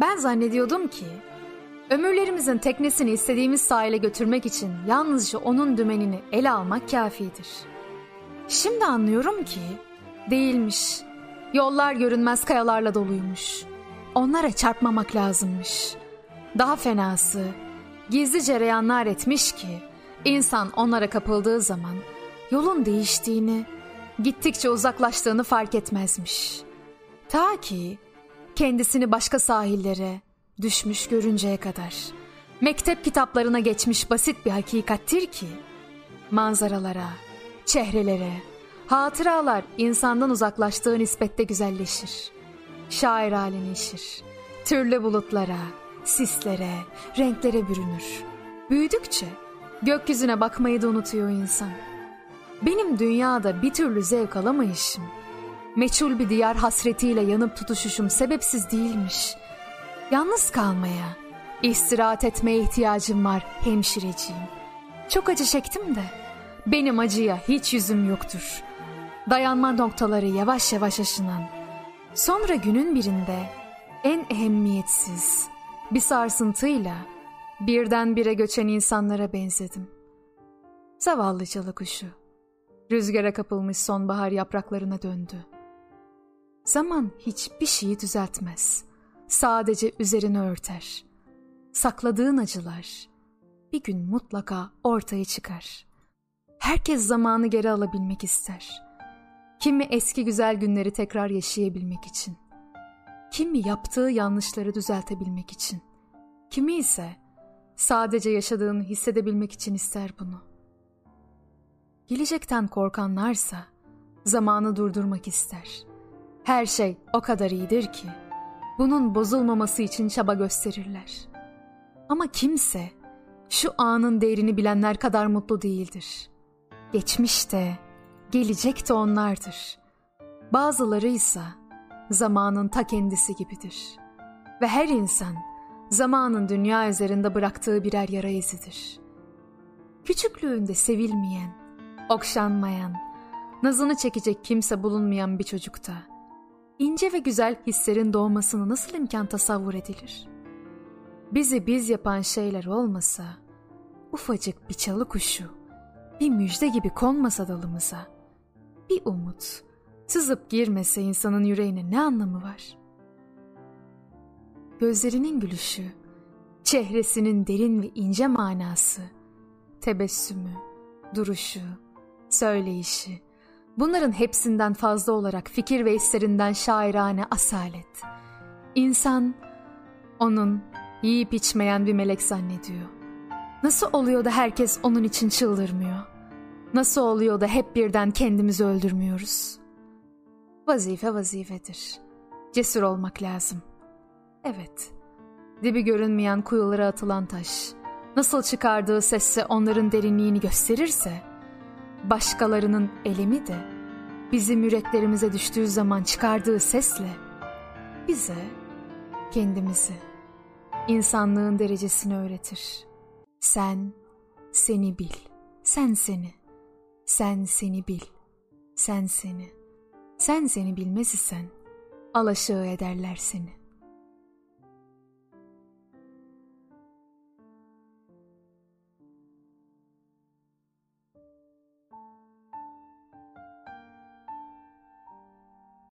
Ben zannediyordum ki ömürlerimizin teknesini istediğimiz sahile götürmek için yalnızca onun dümenini ele almak kafidir. Şimdi anlıyorum ki değilmiş. Yollar görünmez kayalarla doluymuş. Onlara çarpmamak lazımmış. Daha fenası gizli cereyanlar etmiş ki insan onlara kapıldığı zaman yolun değiştiğini, gittikçe uzaklaştığını fark etmezmiş. Ta ki kendisini başka sahillere düşmüş görünceye kadar. Mektep kitaplarına geçmiş basit bir hakikattir ki manzaralara, çehrelere, hatıralar insandan uzaklaştığı nispette güzelleşir. Şair halinleşir. Türlü bulutlara, sislere, renklere bürünür. Büyüdükçe gökyüzüne bakmayı da unutuyor insan. Benim dünyada bir türlü zevk alamayışım, meçhul bir diyar hasretiyle yanıp tutuşuşum sebepsiz değilmiş. Yalnız kalmaya, istirahat etmeye ihtiyacım var hemşireciğim. Çok acı çektim de benim acıya hiç yüzüm yoktur. Dayanma noktaları yavaş yavaş aşınan. Sonra günün birinde en ehemmiyetsiz bir sarsıntıyla birdenbire göçen insanlara benzedim. Zavallı çalı kuşu. Rüzgara kapılmış sonbahar yapraklarına döndü. Zaman hiçbir şeyi düzeltmez. Sadece üzerini örter. Sakladığın acılar bir gün mutlaka ortaya çıkar. Herkes zamanı geri alabilmek ister. Kimi eski güzel günleri tekrar yaşayabilmek için. Kimi yaptığı yanlışları düzeltebilmek için. Kimi ise sadece yaşadığını hissedebilmek için ister bunu. Gelecekten korkanlarsa zamanı durdurmak ister. Her şey o kadar iyidir ki bunun bozulmaması için çaba gösterirler. Ama kimse şu anın değerini bilenler kadar mutlu değildir. Geçmiş de, gelecek de onlardır. Bazıları ise zamanın ta kendisi gibidir. Ve her insan zamanın dünya üzerinde bıraktığı birer yara izidir. Küçüklüğünde sevilmeyen, okşanmayan, nazını çekecek kimse bulunmayan bir çocukta ince ve güzel hislerin doğmasını nasıl imkan tasavvur edilir? Bizi biz yapan şeyler olmasa, ufacık bir çalı kuşu, bir müjde gibi konmasa dalımıza, bir umut, sızıp girmese insanın yüreğine ne anlamı var? Gözlerinin gülüşü, çehresinin derin ve ince manası, tebessümü, duruşu, söyleyişi, bunların hepsinden fazla olarak fikir ve hislerinden şairane asalet. İnsan onun yiyip içmeyen bir melek zannediyor. Nasıl oluyor da herkes onun için çıldırmıyor? Nasıl oluyor da hep birden kendimizi öldürmüyoruz? Vazife vazifedir. Cesur olmak lazım. Evet, dibi görünmeyen kuyulara atılan taş, nasıl çıkardığı sesse onların derinliğini gösterirse, başkalarının elemi de bizim yüreklerimize düştüğü zaman çıkardığı sesle bize kendimizi, insanlığın derecesini öğretir. Sen seni bil, sen seni, sen seni bil, sen seni, sen seni bilmez isen alaşağı ederler seni.''